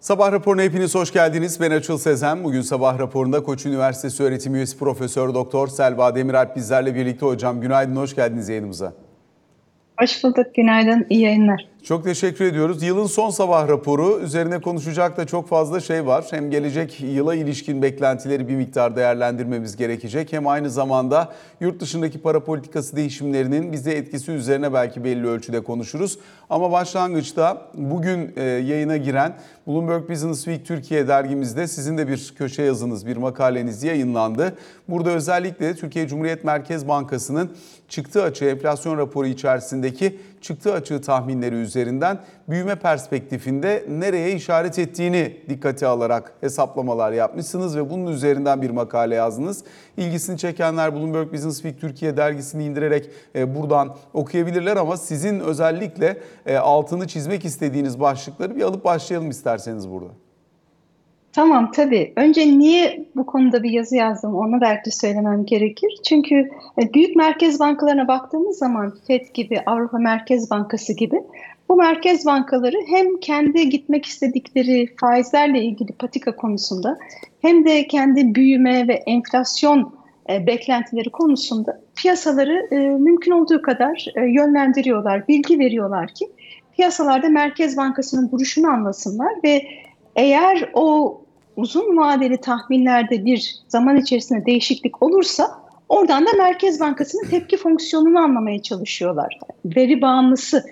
Sabah raporuna hepiniz hoş geldiniz. Ben Açıl Sezen. Bugün sabah raporunda Koç Üniversitesi öğretim üyesi Profesör Doktor Selva Demiralp bizlerle birlikte hocam. Günaydın, hoş geldiniz yayınımıza. Hoş bulduk, günaydın, iyi yayınlar. Çok teşekkür ediyoruz. Yılın son sabah raporu üzerine konuşacak da çok fazla şey var. Hem gelecek yıla ilişkin beklentileri bir miktar değerlendirmemiz gerekecek. Hem aynı zamanda yurt dışındaki para politikası değişimlerinin bize etkisi üzerine belki belli ölçüde konuşuruz. Ama başlangıçta bugün e, yayına giren Bloomberg Business Week Türkiye dergimizde sizin de bir köşe yazınız, bir makaleniz yayınlandı. Burada özellikle Türkiye Cumhuriyet Merkez Bankası'nın çıktı açığı enflasyon raporu içerisindeki çıktı açığı tahminleri üzerinden büyüme perspektifinde nereye işaret ettiğini dikkate alarak hesaplamalar yapmışsınız ve bunun üzerinden bir makale yazdınız. İlgisini çekenler Bloomberg Business Week Türkiye dergisini indirerek e, buradan okuyabilirler ama sizin özellikle e, altını çizmek istediğiniz başlıkları bir alıp başlayalım isterseniz burada. Tamam tabii. Önce niye bu konuda bir yazı yazdım onu belki söylemem gerekir. Çünkü e, büyük merkez bankalarına baktığımız zaman FED gibi, Avrupa Merkez Bankası gibi bu merkez bankaları hem kendi gitmek istedikleri faizlerle ilgili patika konusunda hem de kendi büyüme ve enflasyon e, beklentileri konusunda piyasaları e, mümkün olduğu kadar yönlendiriyorlar, bilgi veriyorlar ki piyasalarda Merkez Bankası'nın duruşunu anlasınlar ve eğer o uzun vadeli tahminlerde bir zaman içerisinde değişiklik olursa oradan da Merkez Bankası'nın tepki fonksiyonunu anlamaya çalışıyorlar. Veri bağımlısı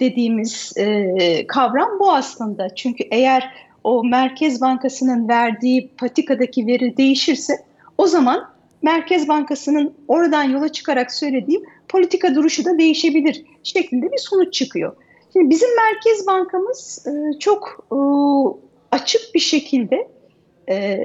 dediğimiz e, kavram bu aslında. Çünkü eğer o Merkez Bankası'nın verdiği patikadaki veri değişirse o zaman Merkez Bankası'nın oradan yola çıkarak söylediği politika duruşu da değişebilir şeklinde bir sonuç çıkıyor. Şimdi bizim Merkez Bankamız e, çok e, açık bir şekilde e,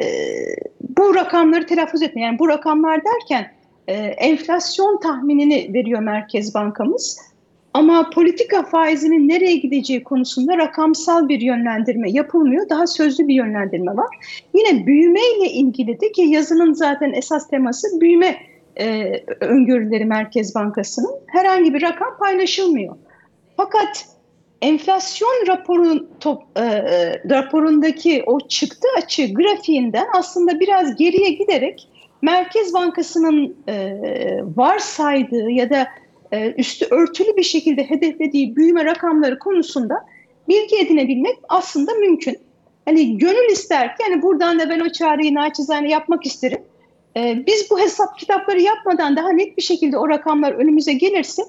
bu rakamları telaffuz etme. Yani bu rakamlar derken e, enflasyon tahminini veriyor Merkez Bankamız. Ama politika faizinin nereye gideceği konusunda rakamsal bir yönlendirme yapılmıyor. Daha sözlü bir yönlendirme var. Yine büyüme ile ilgili de ki yazının zaten esas teması büyüme e, öngörüleri Merkez Bankası'nın herhangi bir rakam paylaşılmıyor. Fakat enflasyon raporun top, e, e, raporundaki o çıktı açı grafiğinden aslında biraz geriye giderek Merkez Bankası'nın e, varsaydığı ya da e, üstü örtülü bir şekilde hedeflediği büyüme rakamları konusunda bilgi edinebilmek aslında mümkün. Hani gönül ister ki yani buradan da ben o çağrıyı naçizane yapmak isterim. E, biz bu hesap kitapları yapmadan daha net bir şekilde o rakamlar önümüze gelirse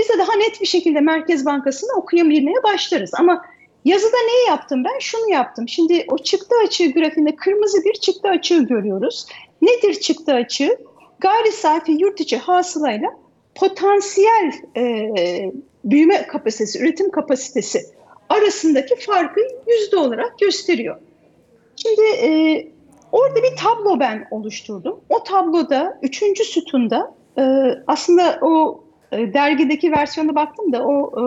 biz de daha net bir şekilde Merkez Bankası'nı okuyabilmeye başlarız. Ama yazıda neyi yaptım ben? Şunu yaptım. Şimdi o çıktı açığı grafiğinde kırmızı bir çıktı açığı görüyoruz. Nedir çıktı açığı? Gayri safi yurt içi hasılayla potansiyel e, büyüme kapasitesi, üretim kapasitesi arasındaki farkı yüzde olarak gösteriyor. Şimdi e, orada bir tablo ben oluşturdum. O tabloda üçüncü sütunda e, aslında o dergideki versiyona baktım da o e,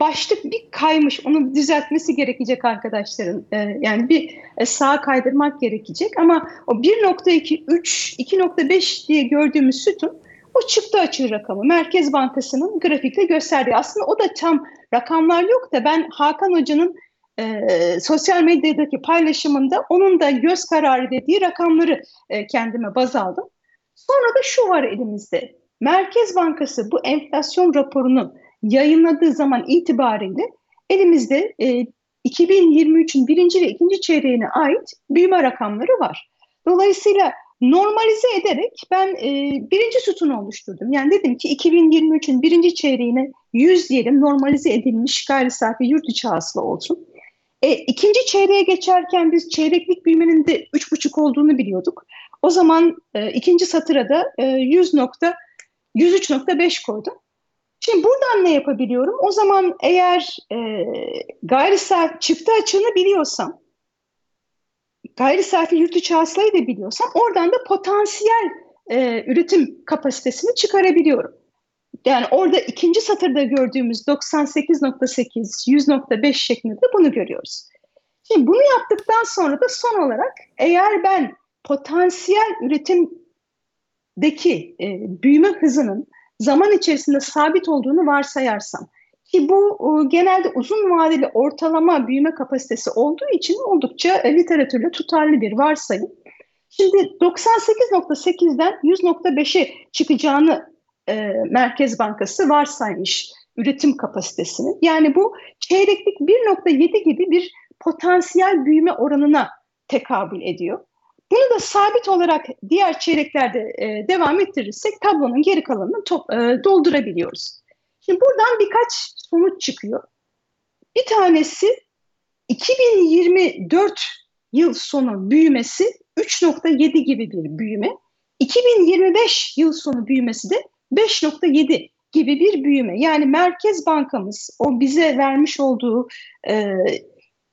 başlık bir kaymış. Onu düzeltmesi gerekecek arkadaşların. E, yani bir e, sağa kaydırmak gerekecek ama o 1.2, 3, 2.5 diye gördüğümüz sütun o çıktı açığı rakamı. Merkez Bankası'nın grafikte gösterdiği. Aslında o da tam rakamlar yok da ben Hakan Hoca'nın e, sosyal medyadaki paylaşımında onun da göz kararı dediği rakamları e, kendime baz aldım. Sonra da şu var elimizde. Merkez Bankası bu enflasyon raporunu yayınladığı zaman itibariyle elimizde e, 2023'ün birinci ve ikinci çeyreğine ait büyüme rakamları var. Dolayısıyla normalize ederek ben e, birinci sütunu oluşturdum. Yani dedim ki 2023'ün birinci çeyreğine 100 diyelim normalize edilmiş gayri safi yurt içi hasıla olsun. E, ikinci çeyreğe geçerken biz çeyreklik büyümenin de 3,5 olduğunu biliyorduk. O zaman e, ikinci satıra da e, 100 nokta 103.5 koydum. Şimdi buradan ne yapabiliyorum? O zaman eğer e, gayri safi çıktı açığını biliyorsam, gayri safi yurt içi hasılayı da biliyorsam oradan da potansiyel e, üretim kapasitesini çıkarabiliyorum. Yani orada ikinci satırda gördüğümüz 98.8, 100.5 şeklinde bunu görüyoruz. Şimdi bunu yaptıktan sonra da son olarak eğer ben potansiyel üretim deki e, büyüme hızının zaman içerisinde sabit olduğunu varsayarsam Ki bu genelde uzun vadeli ortalama büyüme kapasitesi olduğu için oldukça e, literatürle tutarlı bir varsayım. Şimdi 98.8'den 100.5'e çıkacağını e, Merkez Bankası varsaymış üretim kapasitesini. Yani bu çeyreklik 1.7 gibi bir potansiyel büyüme oranına tekabül ediyor. Bunu da sabit olarak diğer çeyreklerde e, devam ettirirsek tablonun geri kalanını top, e, doldurabiliyoruz. Şimdi buradan birkaç sonuç çıkıyor. Bir tanesi 2024 yıl sonu büyümesi 3.7 gibi bir büyüme. 2025 yıl sonu büyümesi de 5.7 gibi bir büyüme. Yani Merkez Bankamız o bize vermiş olduğu e,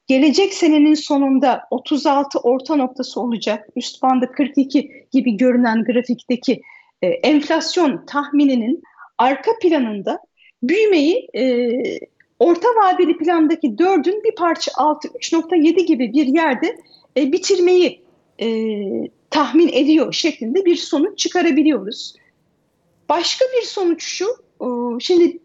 gelecek senenin sonunda 36 orta noktası olacak, üst bandı 42 gibi görünen grafikteki e, enflasyon tahmininin arka planında büyümeyi e, orta vadeli plandaki 4'ün bir parça altı 3.7 gibi bir yerde e, bitirmeyi e, tahmin ediyor şeklinde bir sonuç çıkarabiliyoruz. Başka bir sonuç şu, e, şimdi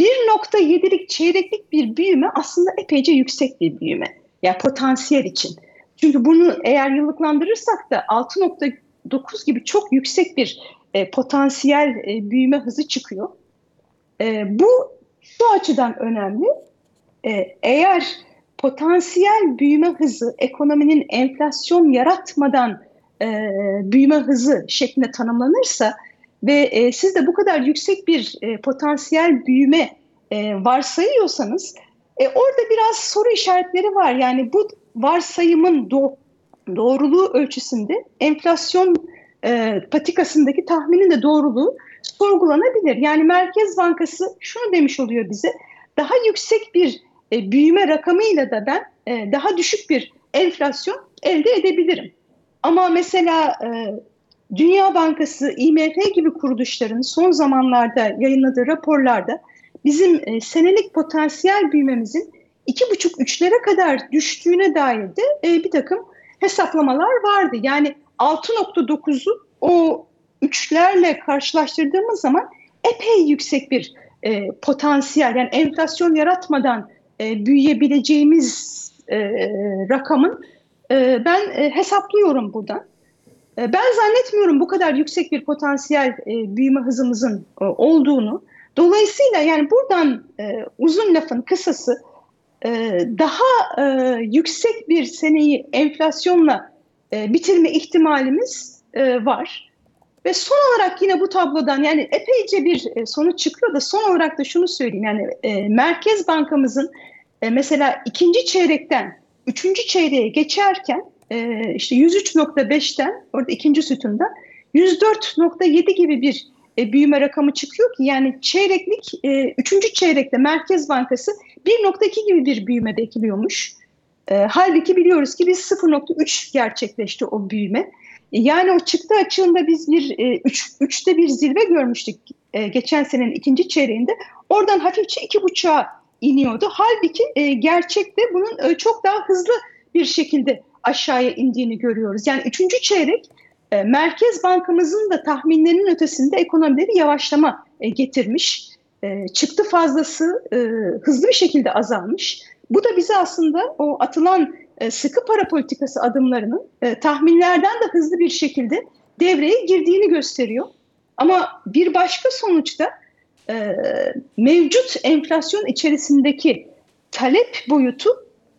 1.7'lik çeyreklik bir büyüme aslında epeyce yüksek bir büyüme. Yani potansiyel için. Çünkü bunu eğer yıllıklandırırsak da 6.9 gibi çok yüksek bir e, potansiyel e, büyüme hızı çıkıyor. E, bu şu açıdan önemli. E, eğer potansiyel büyüme hızı ekonominin enflasyon yaratmadan e, büyüme hızı şeklinde tanımlanırsa ve e, siz de bu kadar yüksek bir e, potansiyel büyüme e, varsayıyorsanız e, orada biraz soru işaretleri var. Yani bu varsayımın do- doğruluğu ölçüsünde enflasyon e, patikasındaki tahminin de doğruluğu sorgulanabilir. Yani Merkez Bankası şunu demiş oluyor bize, daha yüksek bir e, büyüme rakamıyla da ben e, daha düşük bir enflasyon elde edebilirim. Ama mesela e, Dünya Bankası, IMF gibi kuruluşların son zamanlarda yayınladığı raporlarda bizim e, senelik potansiyel büyümemizin iki buçuk üçlere kadar düştüğüne dair de e, bir takım hesaplamalar vardı. Yani 6.9'u o üçlerle karşılaştırdığımız zaman epey yüksek bir e, potansiyel yani enflasyon yaratmadan e, büyüyebileceğimiz e, rakamın e, ben e, hesaplıyorum buradan. E, ben zannetmiyorum bu kadar yüksek bir potansiyel e, büyüme hızımızın e, olduğunu. Dolayısıyla yani buradan e, uzun lafın kısası daha yüksek bir seneyi enflasyonla bitirme ihtimalimiz var. Ve son olarak yine bu tablodan yani epeyce bir sonuç çıkıyor da son olarak da şunu söyleyeyim. Yani Merkez Bankamızın mesela ikinci çeyrekten üçüncü çeyreğe geçerken e, işte 103.5'ten orada ikinci sütunda 104.7 gibi bir e, büyüme rakamı çıkıyor ki yani çeyreklik e, üçüncü çeyrekte Merkez Bankası 1.2 gibi bir büyüme bekliyormuş. E, halbuki biliyoruz ki biz 0.3 gerçekleşti o büyüme. Yani o çıktı açığında biz bir e, üç, üçte bir zirve görmüştük e, geçen senenin ikinci çeyreğinde. Oradan hafifçe iki buçuğa iniyordu. Halbuki e, gerçekte bunun e, çok daha hızlı bir şekilde aşağıya indiğini görüyoruz. Yani üçüncü çeyrek e, Merkez Bankamızın da tahminlerinin ötesinde ekonomileri yavaşlama e, getirmiş. E, çıktı fazlası e, hızlı bir şekilde azalmış. Bu da bize aslında o atılan e, sıkı para politikası adımlarının e, tahminlerden de hızlı bir şekilde devreye girdiğini gösteriyor. Ama bir başka sonuçta e, mevcut enflasyon içerisindeki talep boyutu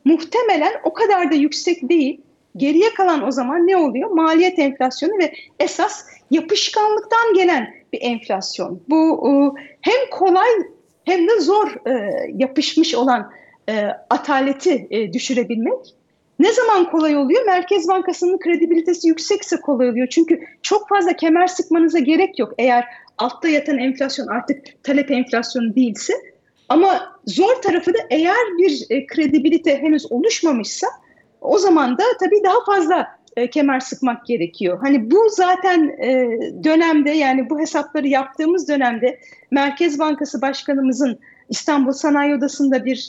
muhtemelen o kadar da yüksek değil. Geriye kalan o zaman ne oluyor? Maliyet enflasyonu ve esas yapışkanlıktan gelen bir enflasyon. Bu hem kolay hem de zor yapışmış olan ataleti düşürebilmek. Ne zaman kolay oluyor? Merkez Bankası'nın kredibilitesi yüksekse kolay oluyor. Çünkü çok fazla kemer sıkmanıza gerek yok. Eğer altta yatan enflasyon artık talep enflasyonu değilse. Ama zor tarafı da eğer bir e, kredibilite henüz oluşmamışsa o zaman da tabii daha fazla e, kemer sıkmak gerekiyor. Hani bu zaten e, dönemde yani bu hesapları yaptığımız dönemde Merkez Bankası Başkanımızın İstanbul Sanayi Odası'nda bir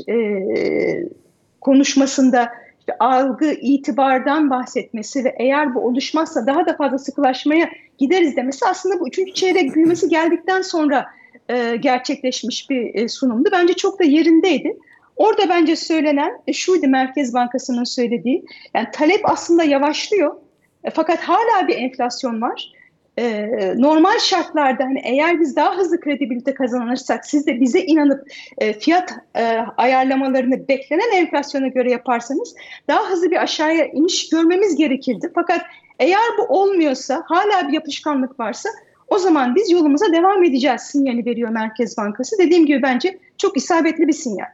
konuşmasında işte algı, itibardan bahsetmesi ve eğer bu oluşmazsa daha da fazla sıkılaşmaya gideriz demesi aslında bu üçüncü çeyrek büyümesi geldikten sonra e, gerçekleşmiş bir e, sunumdu. Bence çok da yerindeydi. Orada bence söylenen e, şuydu Merkez Bankası'nın söylediği. Yani talep aslında yavaşlıyor. E, fakat hala bir enflasyon var. E, normal şartlarda hani eğer biz daha hızlı kredibilite kazanırsak siz de bize inanıp e, fiyat e, ayarlamalarını beklenen enflasyona göre yaparsanız daha hızlı bir aşağıya iniş görmemiz gerekirdi. Fakat eğer bu olmuyorsa hala bir yapışkanlık varsa o zaman biz yolumuza devam edeceğiz sinyali veriyor Merkez Bankası. Dediğim gibi bence çok isabetli bir sinyal.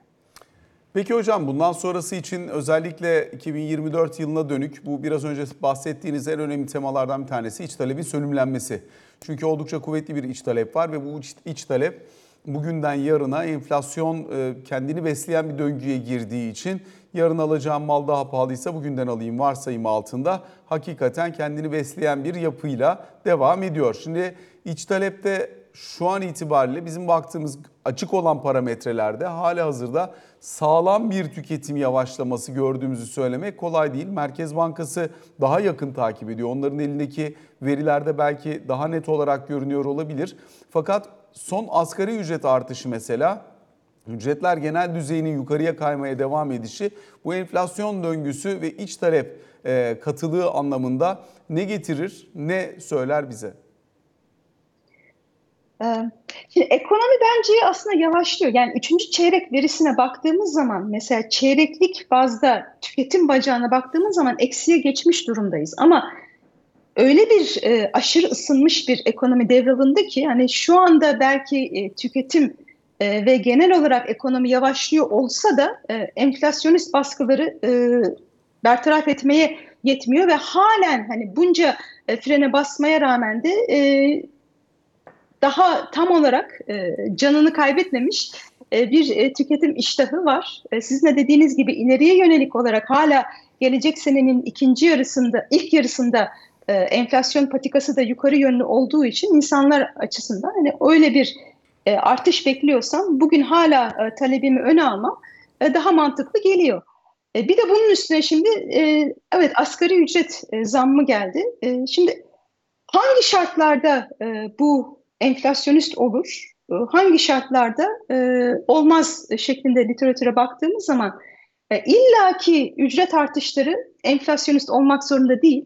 Peki hocam bundan sonrası için özellikle 2024 yılına dönük bu biraz önce bahsettiğiniz en önemli temalardan bir tanesi iç talebin sönümlenmesi. Çünkü oldukça kuvvetli bir iç talep var ve bu iç, iç talep bugünden yarına enflasyon e, kendini besleyen bir döngüye girdiği için yarın alacağım mal daha pahalıysa bugünden alayım varsayım altında hakikaten kendini besleyen bir yapıyla devam ediyor. Şimdi iç talepte şu an itibariyle bizim baktığımız açık olan parametrelerde hala hazırda sağlam bir tüketim yavaşlaması gördüğümüzü söylemek kolay değil. Merkez Bankası daha yakın takip ediyor. Onların elindeki verilerde belki daha net olarak görünüyor olabilir. Fakat son asgari ücret artışı mesela ücretler genel düzeyinin yukarıya kaymaya devam edişi bu enflasyon döngüsü ve iç talep e, katılığı anlamında ne getirir, ne söyler bize? Ee, şimdi ekonomi bence aslında yavaşlıyor. Yani üçüncü çeyrek verisine baktığımız zaman mesela çeyreklik bazda tüketim bacağına baktığımız zaman eksiye geçmiş durumdayız. Ama öyle bir e, aşırı ısınmış bir ekonomi devralındı ki hani şu anda belki e, tüketim e, ve genel olarak ekonomi yavaşlıyor olsa da e, enflasyonist baskıları e, bertaraf etmeye yetmiyor ve halen hani bunca e, frene basmaya rağmen de e, daha tam olarak e, canını kaybetmemiş e, bir e, tüketim iştahı var. E, sizin de dediğiniz gibi ileriye yönelik olarak hala gelecek senenin ikinci yarısında, ilk yarısında e, enflasyon patikası da yukarı yönlü olduğu için insanlar açısından hani öyle bir e, artış bekliyorsam bugün hala e, talebimi öne almam e, daha mantıklı geliyor. E, bir de bunun üstüne şimdi e, evet asgari ücret e, zammı geldi. E, şimdi hangi şartlarda e, bu enflasyonist olur, e, hangi şartlarda e, olmaz şeklinde literatüre baktığımız zaman e, illaki ücret artışları enflasyonist olmak zorunda değil.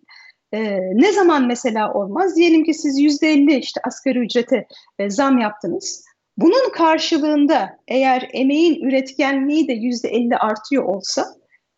E, ne zaman mesela olmaz? Diyelim ki siz yüzde elli işte asgari ücrete e, zam yaptınız. Bunun karşılığında eğer emeğin üretkenliği de yüzde elli artıyor olsa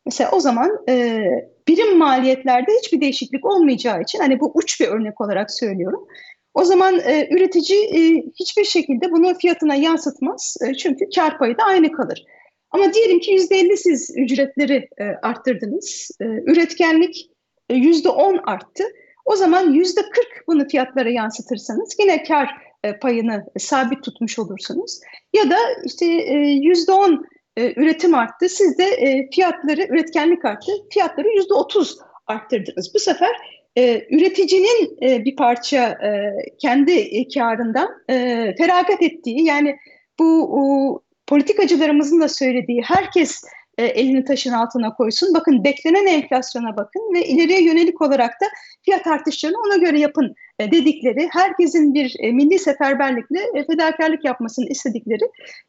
mesela o zaman e, birim maliyetlerde hiçbir değişiklik olmayacağı için hani bu uç bir örnek olarak söylüyorum. O zaman e, üretici e, hiçbir şekilde bunu fiyatına yansıtmaz. E, çünkü kar payı da aynı kalır. Ama diyelim ki %50 siz ücretleri e, arttırdınız. E, üretkenlik %10 arttı. O zaman %40 bunu fiyatlara yansıtırsanız yine kar e, payını sabit tutmuş olursunuz. Ya da işte e, %10 e, üretim arttı. Siz de e, fiyatları, üretkenlik arttı. Fiyatları %30 arttırdınız. Bu sefer e, üreticinin e, bir parça e, kendi e, karından e, feragat ettiği yani bu politikacılarımızın da söylediği herkes e, elini taşın altına koysun. Bakın beklenen enflasyona bakın ve ileriye yönelik olarak da fiyat artışlarını ona göre yapın e, dedikleri, herkesin bir e, milli seferberlikle e, fedakarlık yapmasını istedikleri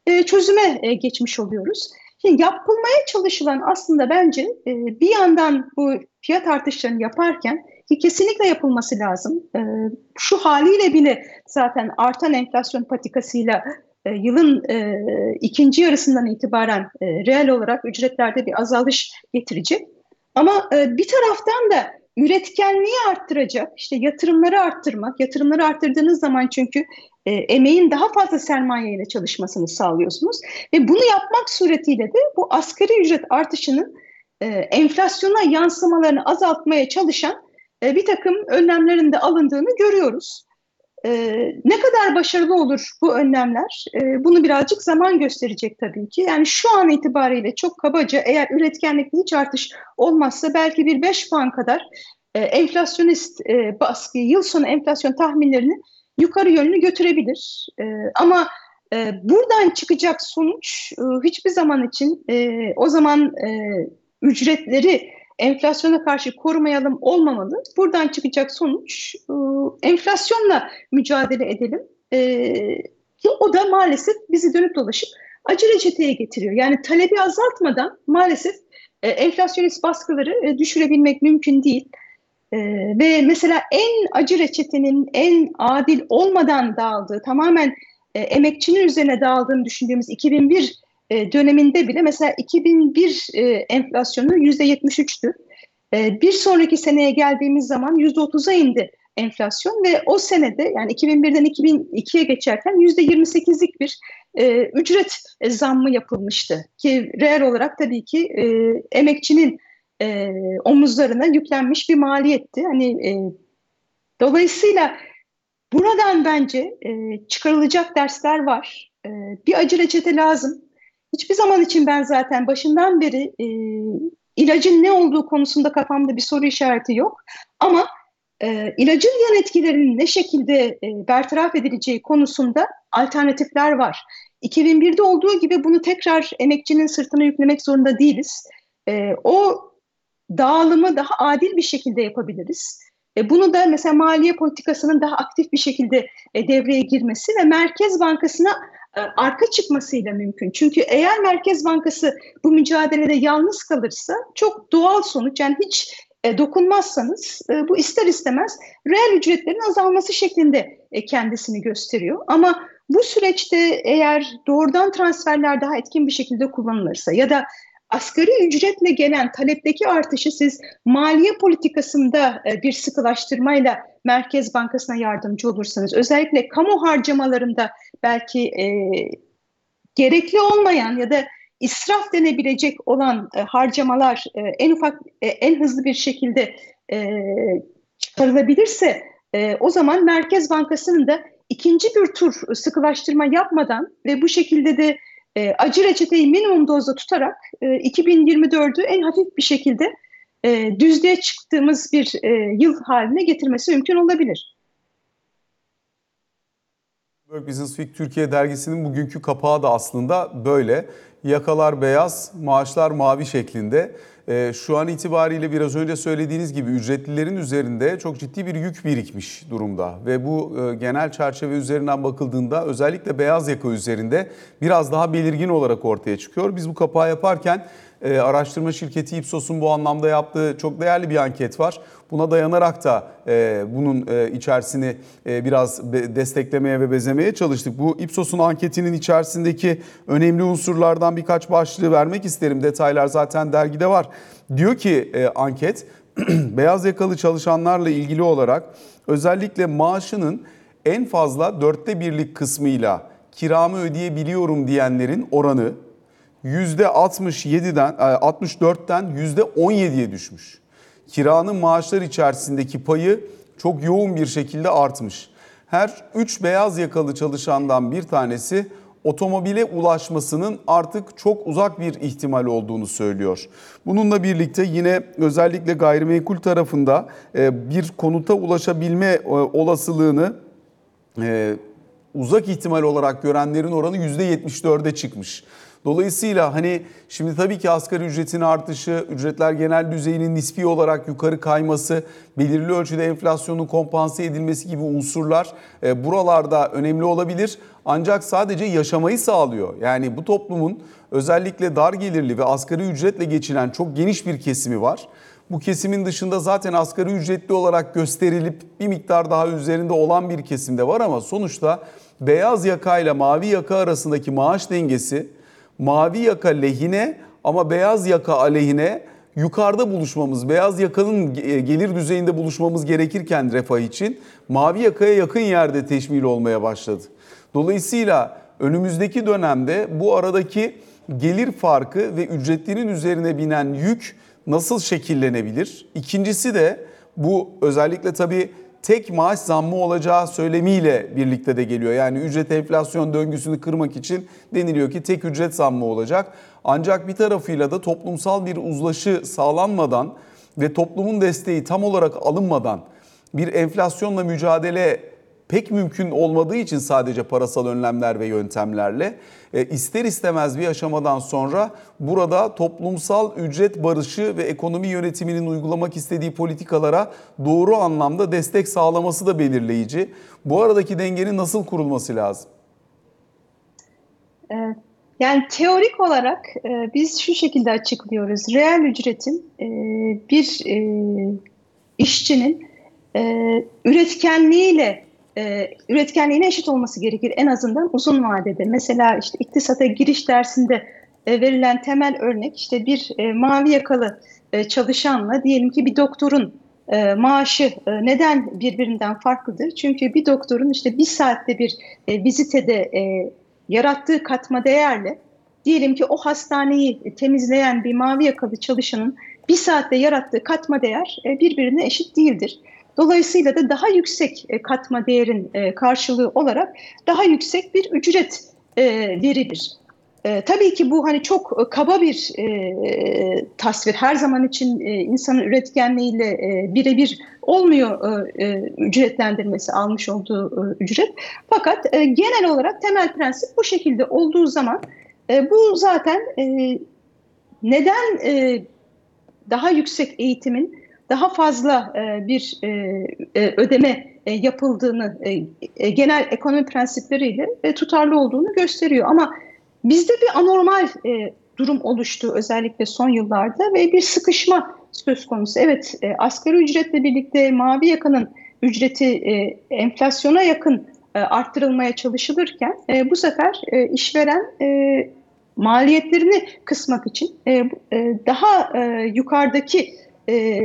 e, çözüme e, geçmiş oluyoruz. Şimdi yapılmaya çalışılan aslında bence e, bir yandan bu fiyat artışlarını yaparken ki kesinlikle yapılması lazım. E, şu haliyle bile zaten artan enflasyon patikasıyla e, yılın e, ikinci yarısından itibaren e, reel olarak ücretlerde bir azalış getirecek. Ama e, bir taraftan da üretkenliği arttıracak, işte yatırımları arttırmak, yatırımları arttırdığınız zaman çünkü e, emeğin daha fazla sermaye ile çalışmasını sağlıyorsunuz. Ve bunu yapmak suretiyle de bu asgari ücret artışının e, enflasyona yansımalarını azaltmaya çalışan e, bir takım önlemlerin de alındığını görüyoruz. E, ne kadar başarılı olur bu önlemler? E, bunu birazcık zaman gösterecek tabii ki. Yani şu an itibariyle çok kabaca eğer üretkenlikte hiç artış olmazsa belki bir 5 puan kadar e, enflasyonist e, baskı, yıl sonu enflasyon tahminlerini yukarı yönlü götürebilir. E, ama e, buradan çıkacak sonuç e, hiçbir zaman için e, o zaman e, ücretleri enflasyona karşı korumayalım olmamalı. Buradan çıkacak sonuç e, enflasyonla mücadele edelim. E, Ki o da maalesef bizi dönüp dolaşıp acı reçeteye getiriyor. Yani talebi azaltmadan maalesef e, enflasyonist baskıları düşürebilmek mümkün değil. E, ve mesela en acı reçetenin en adil olmadan dağıldığı, tamamen e, emekçinin üzerine dağıldığını düşündüğümüz 2001 e, döneminde bile mesela 2001 e, enflasyonu %73'tü. E, bir sonraki seneye geldiğimiz zaman %30'a indi enflasyon ve o senede yani 2001'den 2002'ye geçerken %28'lik bir e, ücret zammı yapılmıştı. Ki reel olarak tabii ki e, emekçinin e, omuzlarına yüklenmiş bir maliyetti. Hani e, dolayısıyla buradan bence e, çıkarılacak dersler var. E, bir acı reçete lazım. Hiçbir zaman için ben zaten başından beri e, ilacın ne olduğu konusunda kafamda bir soru işareti yok. Ama e, ilacın yan etkilerinin ne şekilde e, bertaraf edileceği konusunda alternatifler var. 2001'de olduğu gibi bunu tekrar emekçinin sırtına yüklemek zorunda değiliz. E, o dağılımı daha adil bir şekilde yapabiliriz. E, bunu da mesela maliye politikasının daha aktif bir şekilde e, devreye girmesi ve Merkez Bankası'na arka çıkmasıyla mümkün. Çünkü eğer Merkez Bankası bu mücadelede yalnız kalırsa çok doğal sonuç yani hiç e, dokunmazsanız e, bu ister istemez reel ücretlerin azalması şeklinde e, kendisini gösteriyor. Ama bu süreçte eğer doğrudan transferler daha etkin bir şekilde kullanılırsa ya da asgari ücretle gelen talepteki artışı siz maliye politikasında e, bir sıkılaştırmayla Merkez Bankası'na yardımcı olursanız, özellikle kamu harcamalarında belki e, gerekli olmayan ya da israf denebilecek olan e, harcamalar e, en ufak, e, en hızlı bir şekilde e, çıkarılabilirse, e, o zaman Merkez Bankası'nın da ikinci bir tur sıkılaştırma yapmadan ve bu şekilde de e, acı reçeteyi minimum dozda tutarak e, 2024'ü en hafif bir şekilde e, düzlüğe çıktığımız bir e, yıl haline getirmesi mümkün olabilir. Business Week Türkiye dergisinin bugünkü kapağı da aslında böyle. Yakalar beyaz, maaşlar mavi şeklinde. Ee, şu an itibariyle biraz önce söylediğiniz gibi ücretlilerin üzerinde çok ciddi bir yük birikmiş durumda. Ve bu e, genel çerçeve üzerinden bakıldığında özellikle beyaz yaka üzerinde biraz daha belirgin olarak ortaya çıkıyor. Biz bu kapağı yaparken e, araştırma şirketi Ipsos'un bu anlamda yaptığı çok değerli bir anket var. Buna dayanarak da e, bunun e, içerisini e, biraz be, desteklemeye ve bezemeye çalıştık. Bu Ipsos'un anketinin içerisindeki önemli unsurlardan birkaç başlığı vermek isterim. Detaylar zaten dergide var. Diyor ki e, anket beyaz yakalı çalışanlarla ilgili olarak özellikle maaşının en fazla dörtte birlik kısmıyla kiramı ödeyebiliyorum diyenlerin oranı %67'den 64'ten %17'ye düşmüş. Kiranın maaşlar içerisindeki payı çok yoğun bir şekilde artmış. Her 3 beyaz yakalı çalışandan bir tanesi otomobile ulaşmasının artık çok uzak bir ihtimal olduğunu söylüyor. Bununla birlikte yine özellikle gayrimenkul tarafında e, bir konuta ulaşabilme e, olasılığını e, uzak ihtimal olarak görenlerin oranı %74'e çıkmış. Dolayısıyla hani şimdi tabii ki asgari ücretin artışı, ücretler genel düzeyinin nispi olarak yukarı kayması, belirli ölçüde enflasyonun kompanse edilmesi gibi unsurlar e, buralarda önemli olabilir. Ancak sadece yaşamayı sağlıyor. Yani bu toplumun özellikle dar gelirli ve asgari ücretle geçinen çok geniş bir kesimi var. Bu kesimin dışında zaten asgari ücretli olarak gösterilip bir miktar daha üzerinde olan bir kesimde var ama sonuçta beyaz yaka ile mavi yaka arasındaki maaş dengesi mavi yaka lehine ama beyaz yaka aleyhine yukarıda buluşmamız, beyaz yakanın gelir düzeyinde buluşmamız gerekirken refah için mavi yakaya yakın yerde teşmil olmaya başladı. Dolayısıyla önümüzdeki dönemde bu aradaki gelir farkı ve ücretlerin üzerine binen yük nasıl şekillenebilir? İkincisi de bu özellikle tabii tek maaş zammı olacağı söylemiyle birlikte de geliyor. Yani ücret enflasyon döngüsünü kırmak için deniliyor ki tek ücret zammı olacak. Ancak bir tarafıyla da toplumsal bir uzlaşı sağlanmadan ve toplumun desteği tam olarak alınmadan bir enflasyonla mücadele pek mümkün olmadığı için sadece parasal önlemler ve yöntemlerle e, ister istemez bir aşamadan sonra burada toplumsal ücret barışı ve ekonomi yönetiminin uygulamak istediği politikalara doğru anlamda destek sağlaması da belirleyici. Bu aradaki dengenin nasıl kurulması lazım? Ee, yani teorik olarak e, biz şu şekilde açıklıyoruz. Reel ücretin e, bir işçinin üretkenliğiyle e, üretkenliğine eşit olması gerekir en azından uzun vadede. Mesela işte iktisata giriş dersinde e, verilen temel örnek işte bir e, mavi yakalı e, çalışanla diyelim ki bir doktorun e, maaşı e, neden birbirinden farklıdır? Çünkü bir doktorun işte bir saatte bir e, vizitede e, yarattığı katma değerle diyelim ki o hastaneyi temizleyen bir mavi yakalı çalışanın bir saatte yarattığı katma değer e, birbirine eşit değildir. Dolayısıyla da daha yüksek e, katma değerin e, karşılığı olarak daha yüksek bir ücret e, verilir. Tabii ki bu hani çok kaba bir e, tasvir. Her zaman için e, insanın üretkenliğiyle e, birebir olmuyor e, e, ücretlendirmesi, almış olduğu e, ücret. Fakat e, genel olarak temel prensip bu şekilde olduğu zaman e, bu zaten e, neden e, daha yüksek eğitimin daha fazla e, bir e, e, ödeme yapıldığını genel ekonomi prensipleriyle tutarlı olduğunu gösteriyor. Ama bizde bir anormal durum oluştu özellikle son yıllarda ve bir sıkışma söz konusu. Evet e, asgari ücretle birlikte mavi yakanın ücreti enflasyona yakın e, arttırılmaya çalışılırken bu sefer işveren maliyetlerini kısmak için daha e, yukarıdaki e,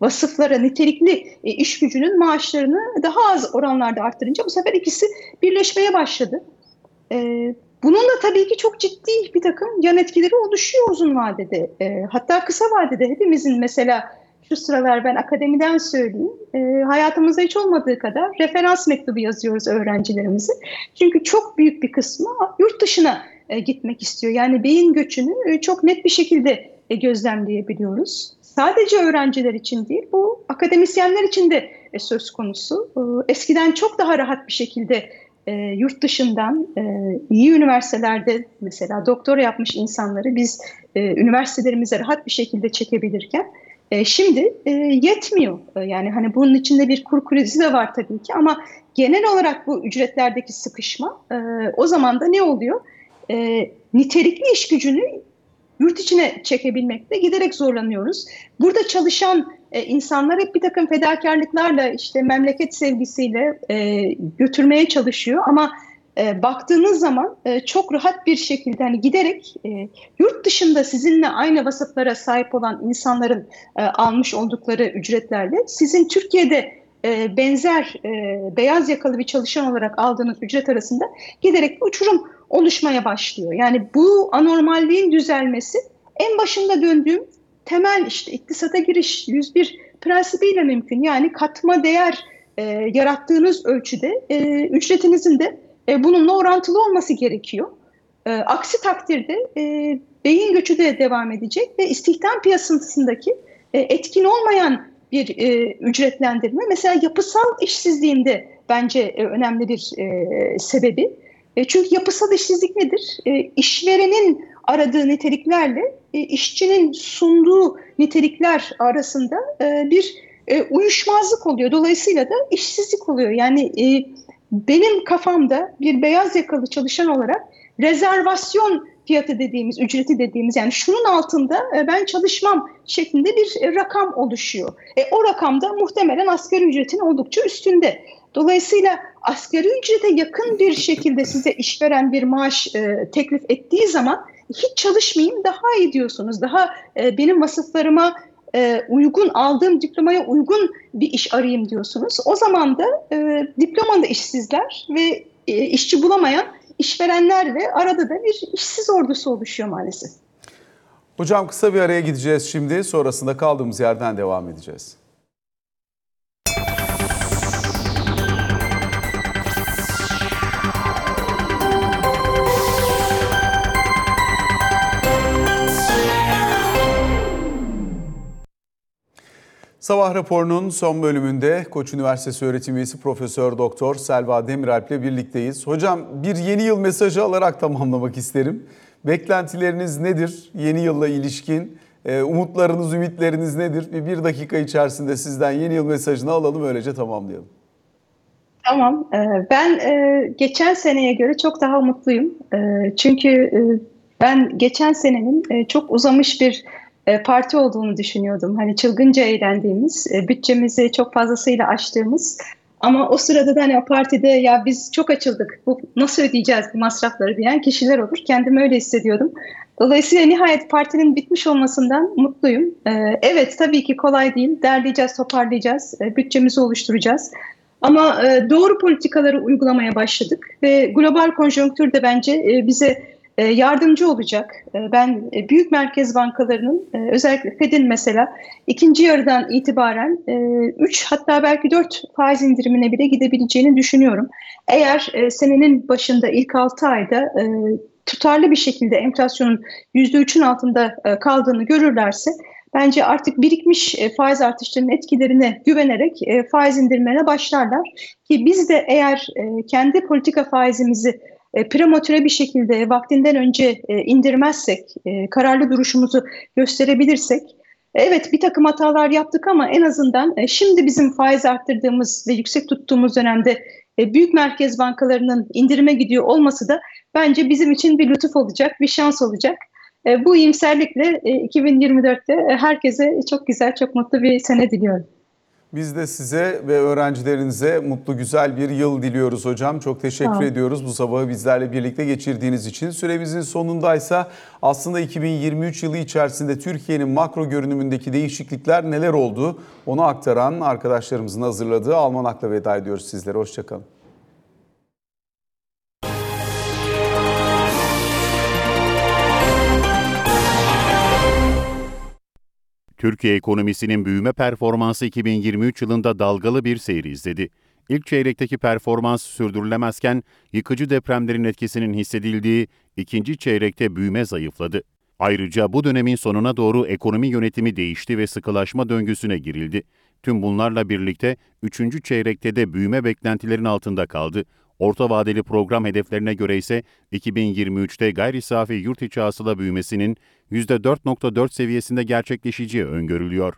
vasıflara nitelikli e, iş gücünün maaşlarını daha az oranlarda arttırınca bu sefer ikisi birleşmeye başladı. E, bunun da tabii ki çok ciddi bir takım yan etkileri oluşuyor uzun vadede. E, hatta kısa vadede hepimizin mesela şu sıralar ben akademiden söyleyeyim, e, hayatımızda hiç olmadığı kadar referans mektubu yazıyoruz öğrencilerimize. Çünkü çok büyük bir kısmı yurt dışına e, gitmek istiyor. Yani beyin göçünü e, çok net bir şekilde e, gözlemleyebiliyoruz sadece öğrenciler için değil, bu akademisyenler için de e, söz konusu. Eskiden çok daha rahat bir şekilde e, yurt dışından e, iyi üniversitelerde mesela doktora yapmış insanları biz üniversitelerimize rahat bir şekilde çekebilirken şimdi yetmiyor. Yani hani bunun içinde bir kur krizi de var tabii ki ama genel olarak bu ücretlerdeki sıkışma o zaman da ne oluyor? Nitelikli iş gücünü yurt içine çekebilmekte giderek zorlanıyoruz. Burada çalışan e, insanlar hep bir takım fedakarlıklarla işte memleket sevgisiyle e, götürmeye çalışıyor ama e, baktığınız zaman e, çok rahat bir şekilde hani giderek e, yurt dışında sizinle aynı vasıflara sahip olan insanların e, almış oldukları ücretlerle sizin Türkiye'de e, benzer e, beyaz yakalı bir çalışan olarak aldığınız ücret arasında giderek uçurum oluşmaya başlıyor. Yani bu anormalliğin düzelmesi en başında döndüğüm temel işte iktisata giriş 101 prensibiyle mümkün. Yani katma değer e, yarattığınız ölçüde e, ücretinizin de e, bununla orantılı olması gerekiyor. E, aksi takdirde e, beyin göçü de devam edecek ve istihdam piyasasındaki e, etkin olmayan bir e, ücretlendirme mesela yapısal işsizliğinde bence e, önemli bir e, sebebi. E, çünkü yapısal işsizlik nedir? E, işverenin aradığı niteliklerle e, işçinin sunduğu nitelikler arasında e, bir uyuşmazlık oluyor. Dolayısıyla da işsizlik oluyor. Yani benim kafamda bir beyaz yakalı çalışan olarak rezervasyon fiyatı dediğimiz, ücreti dediğimiz yani şunun altında ben çalışmam şeklinde bir rakam oluşuyor. E, o rakamda muhtemelen asgari ücretin oldukça üstünde. Dolayısıyla asgari ücrete yakın bir şekilde size işveren bir maaş e, teklif ettiği zaman hiç çalışmayayım daha iyi diyorsunuz. Daha e, benim vasıflarıma e, uygun, aldığım diplomaya uygun bir iş arayayım diyorsunuz. O zaman da e, diplomalı işsizler ve e, işçi bulamayan işverenler ve arada da bir işsiz ordusu oluşuyor maalesef. Hocam kısa bir araya gideceğiz şimdi. Sonrasında kaldığımız yerden devam edeceğiz. Sabah raporunun son bölümünde Koç Üniversitesi öğretim üyesi Profesör Doktor Selva Demiralp ile birlikteyiz. Hocam bir yeni yıl mesajı alarak tamamlamak isterim. Beklentileriniz nedir yeni yılla ilişkin? Ee, umutlarınız, ümitleriniz nedir? Bir, bir dakika içerisinde sizden yeni yıl mesajını alalım öylece tamamlayalım. Tamam. Ee, ben e, geçen seneye göre çok daha mutluyum. E, çünkü e, ben geçen senenin e, çok uzamış bir e, parti olduğunu düşünüyordum. Hani çılgınca eğlendiğimiz, e, bütçemizi çok fazlasıyla aştığımız. Ama o sırada da hani o partide ya biz çok açıldık, bu nasıl ödeyeceğiz bu masrafları diyen kişiler olur. Kendimi öyle hissediyordum. Dolayısıyla nihayet partinin bitmiş olmasından mutluyum. E, evet tabii ki kolay değil. Derleyeceğiz, toparlayacağız, bütçemizi oluşturacağız. Ama doğru politikaları uygulamaya başladık ve global konjonktür de bence bize yardımcı olacak. E, ben e, büyük merkez bankalarının e, özellikle Fed'in mesela ikinci yarıdan itibaren 3 e, hatta belki 4 faiz indirimine bile gidebileceğini düşünüyorum. Eğer senenin başında ilk 6 ayda tutarlı bir şekilde enflasyonun %3'ün altında kaldığını görürlerse bence artık birikmiş faiz artışlarının etkilerine güvenerek faiz indirmene başlarlar. Ki biz de eğer kendi politika faizimizi prematüre bir şekilde vaktinden önce indirmezsek, kararlı duruşumuzu gösterebilirsek, evet bir takım hatalar yaptık ama en azından şimdi bizim faiz arttırdığımız ve yüksek tuttuğumuz dönemde büyük merkez bankalarının indirime gidiyor olması da bence bizim için bir lütuf olacak, bir şans olacak. E, bu iyimserlikle 2024'te e, herkese çok güzel, çok mutlu bir sene diliyorum. Biz de size ve öğrencilerinize mutlu güzel bir yıl diliyoruz hocam. Çok teşekkür tamam. ediyoruz bu sabahı bizlerle birlikte geçirdiğiniz için. Süremizin sonundaysa aslında 2023 yılı içerisinde Türkiye'nin makro görünümündeki değişiklikler neler oldu onu aktaran arkadaşlarımızın hazırladığı Almanak'la veda ediyoruz sizlere. Hoşçakalın. Türkiye ekonomisinin büyüme performansı 2023 yılında dalgalı bir seyir izledi. İlk çeyrekteki performans sürdürülemezken yıkıcı depremlerin etkisinin hissedildiği ikinci çeyrekte büyüme zayıfladı. Ayrıca bu dönemin sonuna doğru ekonomi yönetimi değişti ve sıkılaşma döngüsüne girildi. Tüm bunlarla birlikte 3. çeyrekte de büyüme beklentilerin altında kaldı. Orta vadeli program hedeflerine göre ise 2023'te gayri safi yurt içi hasıla büyümesinin %4.4 seviyesinde gerçekleşeceği öngörülüyor.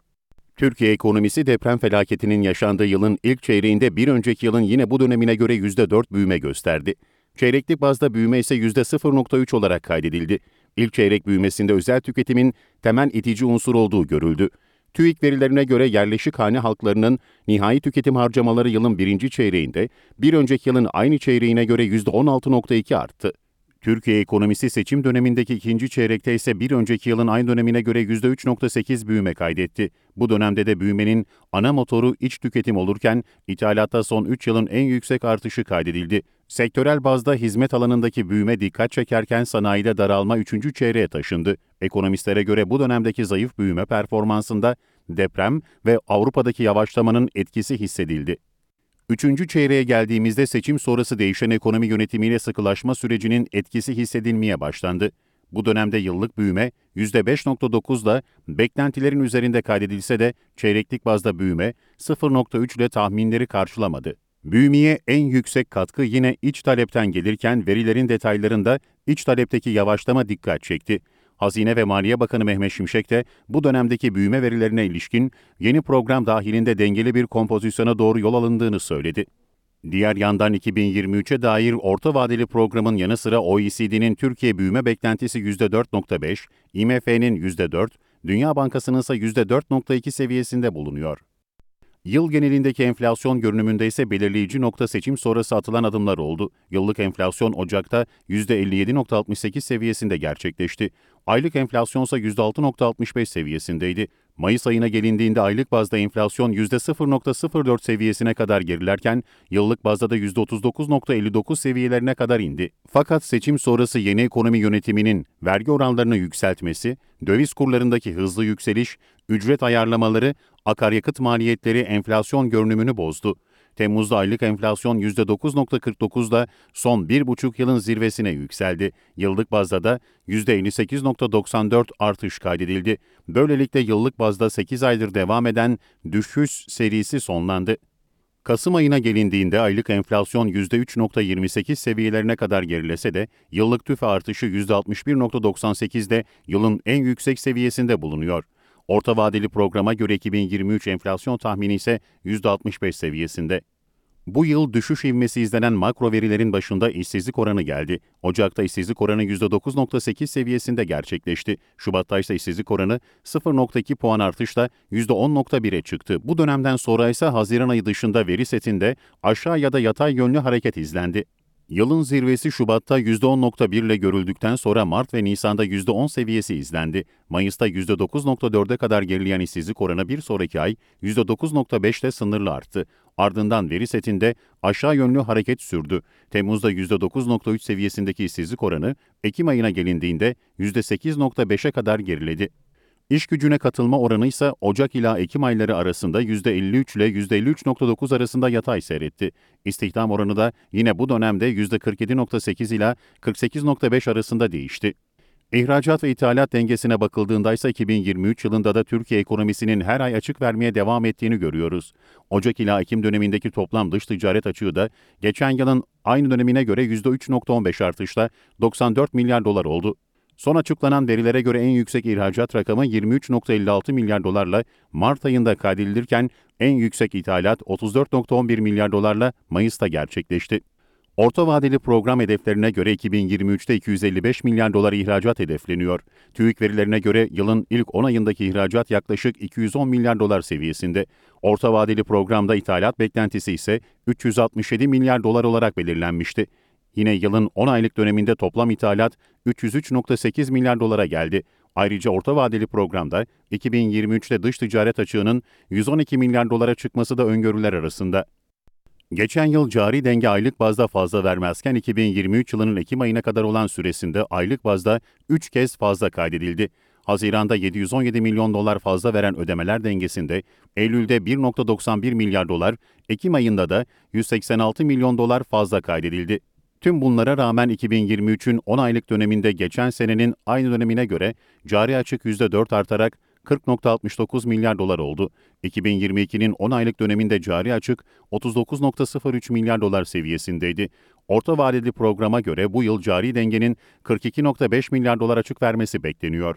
Türkiye ekonomisi deprem felaketinin yaşandığı yılın ilk çeyreğinde bir önceki yılın yine bu dönemine göre %4 büyüme gösterdi. Çeyreklik bazda büyüme ise %0.3 olarak kaydedildi. İlk çeyrek büyümesinde özel tüketimin temel itici unsur olduğu görüldü. TÜİK verilerine göre yerleşik hane halklarının nihai tüketim harcamaları yılın birinci çeyreğinde bir önceki yılın aynı çeyreğine göre %16.2 arttı. Türkiye ekonomisi seçim dönemindeki ikinci çeyrekte ise bir önceki yılın aynı dönemine göre %3.8 büyüme kaydetti. Bu dönemde de büyümenin ana motoru iç tüketim olurken ithalatta son 3 yılın en yüksek artışı kaydedildi. Sektörel bazda hizmet alanındaki büyüme dikkat çekerken sanayide daralma 3. çeyreğe taşındı. Ekonomistlere göre bu dönemdeki zayıf büyüme performansında deprem ve Avrupa'daki yavaşlamanın etkisi hissedildi. Üçüncü çeyreğe geldiğimizde seçim sonrası değişen ekonomi yönetimiyle sıkılaşma sürecinin etkisi hissedilmeye başlandı. Bu dönemde yıllık büyüme %5.9'la beklentilerin üzerinde kaydedilse de çeyreklik bazda büyüme 0.3 ile tahminleri karşılamadı. Büyümeye en yüksek katkı yine iç talepten gelirken verilerin detaylarında iç talepteki yavaşlama dikkat çekti. Hazine ve Maliye Bakanı Mehmet Şimşek de bu dönemdeki büyüme verilerine ilişkin yeni program dahilinde dengeli bir kompozisyona doğru yol alındığını söyledi. Diğer yandan 2023'e dair orta vadeli programın yanı sıra OECD'nin Türkiye büyüme beklentisi %4.5, IMF'nin %4, Dünya Bankası'nın ise %4.2 seviyesinde bulunuyor. Yıl genelindeki enflasyon görünümünde ise belirleyici nokta seçim sonrası atılan adımlar oldu. Yıllık enflasyon Ocak'ta %57.68 seviyesinde gerçekleşti. Aylık enflasyon ise %6.65 seviyesindeydi. Mayıs ayına gelindiğinde aylık bazda enflasyon %0.04 seviyesine kadar gerilerken yıllık bazda da %39.59 seviyelerine kadar indi. Fakat seçim sonrası yeni ekonomi yönetiminin vergi oranlarını yükseltmesi, döviz kurlarındaki hızlı yükseliş, ücret ayarlamaları, akaryakıt maliyetleri enflasyon görünümünü bozdu. Temmuz'da aylık enflasyon %9.49'da son 1,5 yılın zirvesine yükseldi. Yıllık bazda da %58.94 artış kaydedildi. Böylelikle yıllık bazda 8 aydır devam eden düşüş serisi sonlandı. Kasım ayına gelindiğinde aylık enflasyon %3.28 seviyelerine kadar gerilese de yıllık tüfe artışı %61.98'de yılın en yüksek seviyesinde bulunuyor. Orta vadeli programa göre 2023 enflasyon tahmini ise %65 seviyesinde. Bu yıl düşüş ivmesi izlenen makro verilerin başında işsizlik oranı geldi. Ocak'ta işsizlik oranı %9.8 seviyesinde gerçekleşti. Şubat'ta ise işsizlik oranı 0.2 puan artışla %10.1'e çıktı. Bu dönemden sonra ise Haziran ayı dışında veri setinde aşağı ya da yatay yönlü hareket izlendi. Yılın zirvesi Şubat'ta %10.1 ile görüldükten sonra Mart ve Nisan'da %10 seviyesi izlendi. Mayıs'ta %9.4'e kadar gerileyen işsizlik oranı bir sonraki ay %9.5 ile sınırlı arttı. Ardından veri setinde aşağı yönlü hareket sürdü. Temmuz'da %9.3 seviyesindeki işsizlik oranı Ekim ayına gelindiğinde %8.5'e kadar geriledi. İş gücüne katılma oranı ise Ocak ila Ekim ayları arasında %53 ile %53.9 arasında yatay seyretti. İstihdam oranı da yine bu dönemde %47.8 ila 48.5 arasında değişti. İhracat ve ithalat dengesine bakıldığında ise 2023 yılında da Türkiye ekonomisinin her ay açık vermeye devam ettiğini görüyoruz. Ocak ila Ekim dönemindeki toplam dış ticaret açığı da geçen yılın aynı dönemine göre %3.15 artışla 94 milyar dolar oldu. Son açıklanan verilere göre en yüksek ihracat rakamı 23.56 milyar dolarla Mart ayında kaydedilirken en yüksek ithalat 34.11 milyar dolarla Mayıs'ta gerçekleşti. Orta vadeli program hedeflerine göre 2023'te 255 milyar dolar ihracat hedefleniyor. TÜİK verilerine göre yılın ilk 10 ayındaki ihracat yaklaşık 210 milyar dolar seviyesinde. Orta vadeli programda ithalat beklentisi ise 367 milyar dolar olarak belirlenmişti. Yine yılın 10 aylık döneminde toplam ithalat 303.8 milyar dolara geldi. Ayrıca orta vadeli programda 2023'te dış ticaret açığının 112 milyar dolara çıkması da öngörüler arasında. Geçen yıl cari denge aylık bazda fazla vermezken 2023 yılının Ekim ayına kadar olan süresinde aylık bazda 3 kez fazla kaydedildi. Haziran'da 717 milyon dolar fazla veren ödemeler dengesinde, Eylül'de 1.91 milyar dolar, Ekim ayında da 186 milyon dolar fazla kaydedildi. Tüm bunlara rağmen 2023'ün 10 aylık döneminde geçen senenin aynı dönemine göre cari açık %4 artarak 40.69 milyar dolar oldu. 2022'nin 10 aylık döneminde cari açık 39.03 milyar dolar seviyesindeydi. Orta vadeli programa göre bu yıl cari dengenin 42.5 milyar dolar açık vermesi bekleniyor.